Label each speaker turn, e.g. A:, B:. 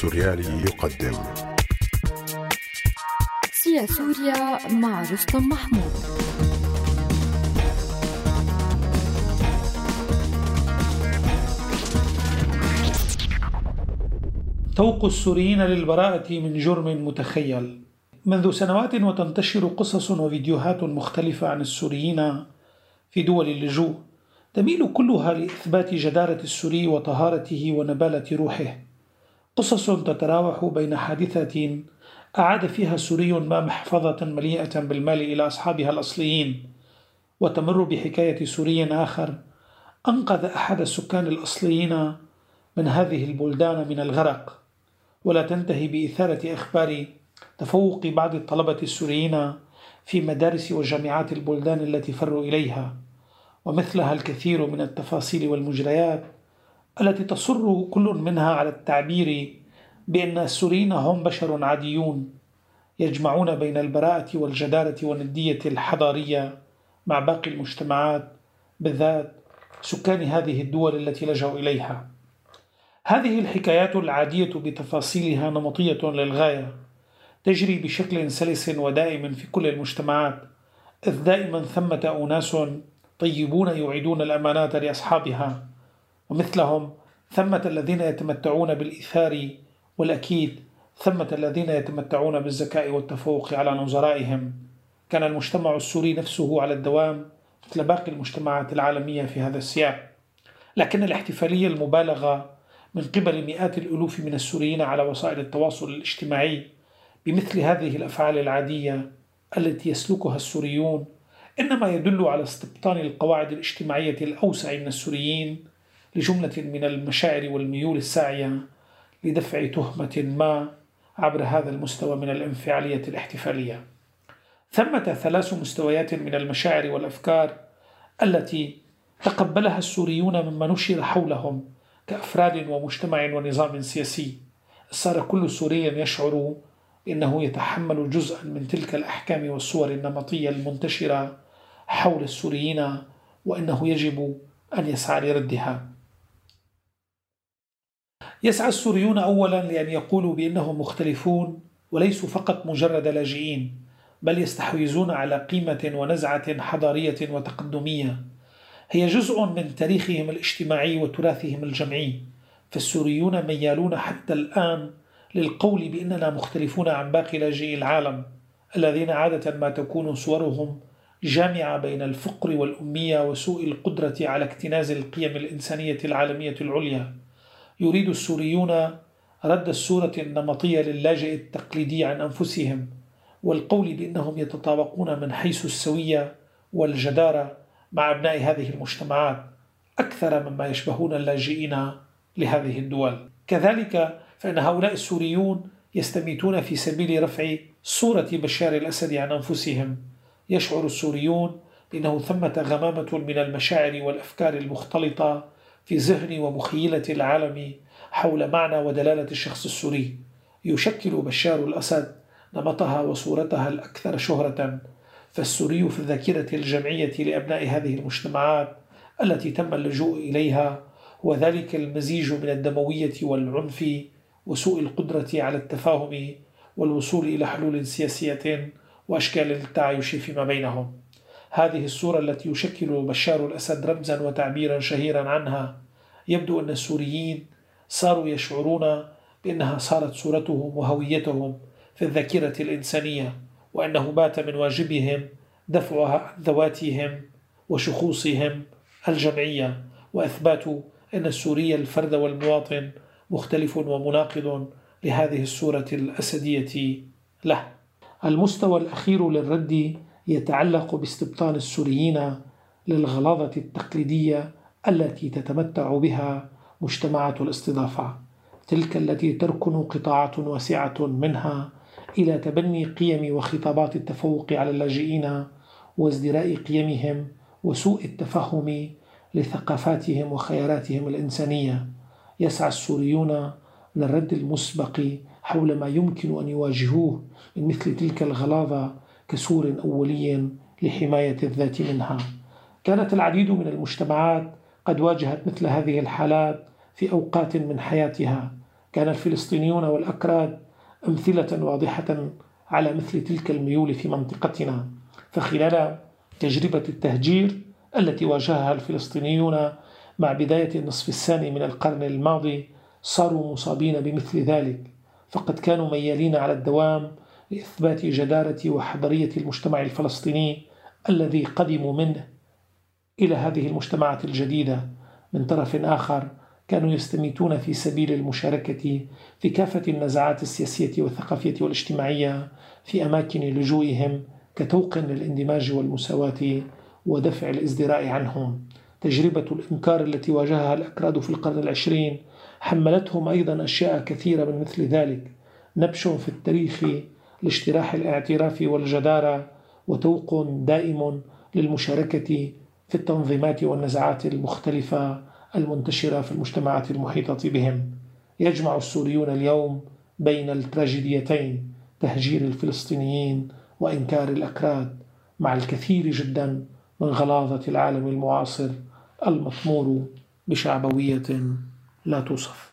A: السوريالي يقدم.
B: سيا سوريا مع رستم محمود.
C: توق السوريين للبراءة من جرم متخيل. منذ سنوات وتنتشر قصص وفيديوهات مختلفة عن السوريين في دول اللجوء تميل كلها لإثبات جدارة السوري وطهارته ونبالة روحه. قصص تتراوح بين حادثة أعاد فيها سوري ما محفظة مليئة بالمال إلى أصحابها الأصليين وتمر بحكاية سوري آخر أنقذ أحد السكان الأصليين من هذه البلدان من الغرق. ولا تنتهي بإثارة أخبار تفوق بعض الطلبة السوريين في مدارس وجامعات البلدان التي فروا إليها ومثلها الكثير من التفاصيل والمجريات التي تصر كل منها على التعبير بأن السوريين هم بشر عاديون يجمعون بين البراءة والجدارة والندية الحضارية مع باقي المجتمعات بالذات سكان هذه الدول التي لجوا إليها. هذه الحكايات العادية بتفاصيلها نمطية للغاية تجري بشكل سلس ودائم في كل المجتمعات إذ دائما ثمة أناس طيبون يعيدون الأمانات لأصحابها ومثلهم ثمة الذين يتمتعون بالإيثار والأكيد ثمة الذين يتمتعون بالذكاء والتفوق على نظرائهم. كان المجتمع السوري نفسه على الدوام مثل باقي المجتمعات العالمية في هذا السياق. لكن الاحتفالية المبالغة من قبل مئات الألوف من السوريين على وسائل التواصل الاجتماعي بمثل هذه الأفعال العادية التي يسلكها السوريون إنما يدل على استبطان القواعد الاجتماعية الأوسع من السوريين لجملة من المشاعر والميول الساعية لدفع تهمة ما عبر هذا المستوى من الانفعالية الاحتفالية. ثمة ثلاث مستويات من المشاعر والأفكار التي تقبلها السوريون مما نشر حولهم كأفراد ومجتمع ونظام سياسي. صار كل سوري يشعر إنه يتحمل جزءا من تلك الأحكام والصور النمطية المنتشرة حول السوريين وإنه يجب أن يسعى لردها. يسعى السوريون أولا لأن يقولوا بأنهم مختلفون وليسوا فقط مجرد لاجئين بل يستحوذون على قيمة ونزعة حضارية وتقدمية. هي جزء من تاريخهم الاجتماعي وتراثهم الجمعي فالسوريون ميالون حتى الآن للقول بأننا مختلفون عن باقي لاجئي العالم الذين عادة ما تكون صورهم جامعة بين الفقر والأمية وسوء القدرة على اكتناز القيم الإنسانية العالمية العليا. يريد السوريون رد الصورة النمطية للاجئ التقليدي عن أنفسهم والقول بأنهم يتطابقون من حيث السوية والجدارة مع أبناء هذه المجتمعات أكثر مما يشبهون اللاجئين لهذه الدول. كذلك فإن هؤلاء السوريون يستميتون في سبيل رفع صورة بشار الأسد عن أنفسهم. يشعر السوريون بأنه ثمة غمامة من المشاعر والأفكار المختلطة في ذهن ومخيلة العالم حول معنى ودلالة الشخص السوري. يشكل بشار الأسد نمطها وصورتها الأكثر شهرة. فالسوري في الذاكرة الجمعية لأبناء هذه المجتمعات التي تم اللجوء إليها هو ذلك المزيج من الدموية والعنف وسوء القدرة على التفاهم والوصول إلى حلول سياسية وأشكال للتعايش فيما بينهم. هذه الصورة التي يشكل بشار الأسد رمزا وتعبيرا شهيرا عنها. يبدو أن السوريين صاروا يشعرون بأنها صارت صورتهم وهويتهم في الذاكرة الإنسانية وأنه بات من واجبهم دفعها عن ذواتهم وشخوصهم الجمعية. وإثبات أن السوري الفرد والمواطن مختلف ومناقض لهذه الصورة الأسدية له. المستوى الأخير للرد يتعلق باستبطان السوريين للغلاظة التقليدية التي تتمتع بها مجتمعات الاستضافة تلك التي تركن قطاعات واسعة منها إلى تبني قيم وخطابات التفوق على اللاجئين وازدراء قيمهم وسوء التفهم لثقافاتهم وخياراتهم الإنسانية. يسعى السوريون للرد المسبق حول ما يمكن أن يواجهوه من مثل تلك الغلاظة كسور أولي لحماية الذات منها. كانت العديد من المجتمعات قد واجهت مثل هذه الحالات في أوقات من حياتها. كان الفلسطينيون والأكراد أمثلة واضحة على مثل تلك الميول في منطقتنا. فخلال تجربة التهجير التي واجهها الفلسطينيون مع بداية النصف الثاني من القرن الماضي صاروا مصابين بمثل ذلك. فقد كانوا ميالين على الدوام لإثبات جدارة وحضرية المجتمع الفلسطيني الذي قدموا منه إلى هذه المجتمعات الجديدة من طرف آخر كانوا يستميتون في سبيل المشاركة في كافة النزاعات السياسية والثقافية والاجتماعية في أماكن لجوئهم كتوق للاندماج والمساواة ودفع الازدراء عنهم. تجربة الإنكار التي واجهها الأكراد في القرن العشرين حملتهم أيضا أشياء كثيرة من مثل ذلك. نبش في التاريخ لاجتراح الاعتراف والجدارة وتوق دائم للمشاركة في التنظيمات والنزعات المختلفة المنتشرة في المجتمعات المحيطة بهم. يجمع السوريون اليوم بين التراجيديتين تهجير الفلسطينيين وإنكار الأكراد مع الكثير جدا من غلاظة العالم المعاصر المطمور بشعبوية لا توصف.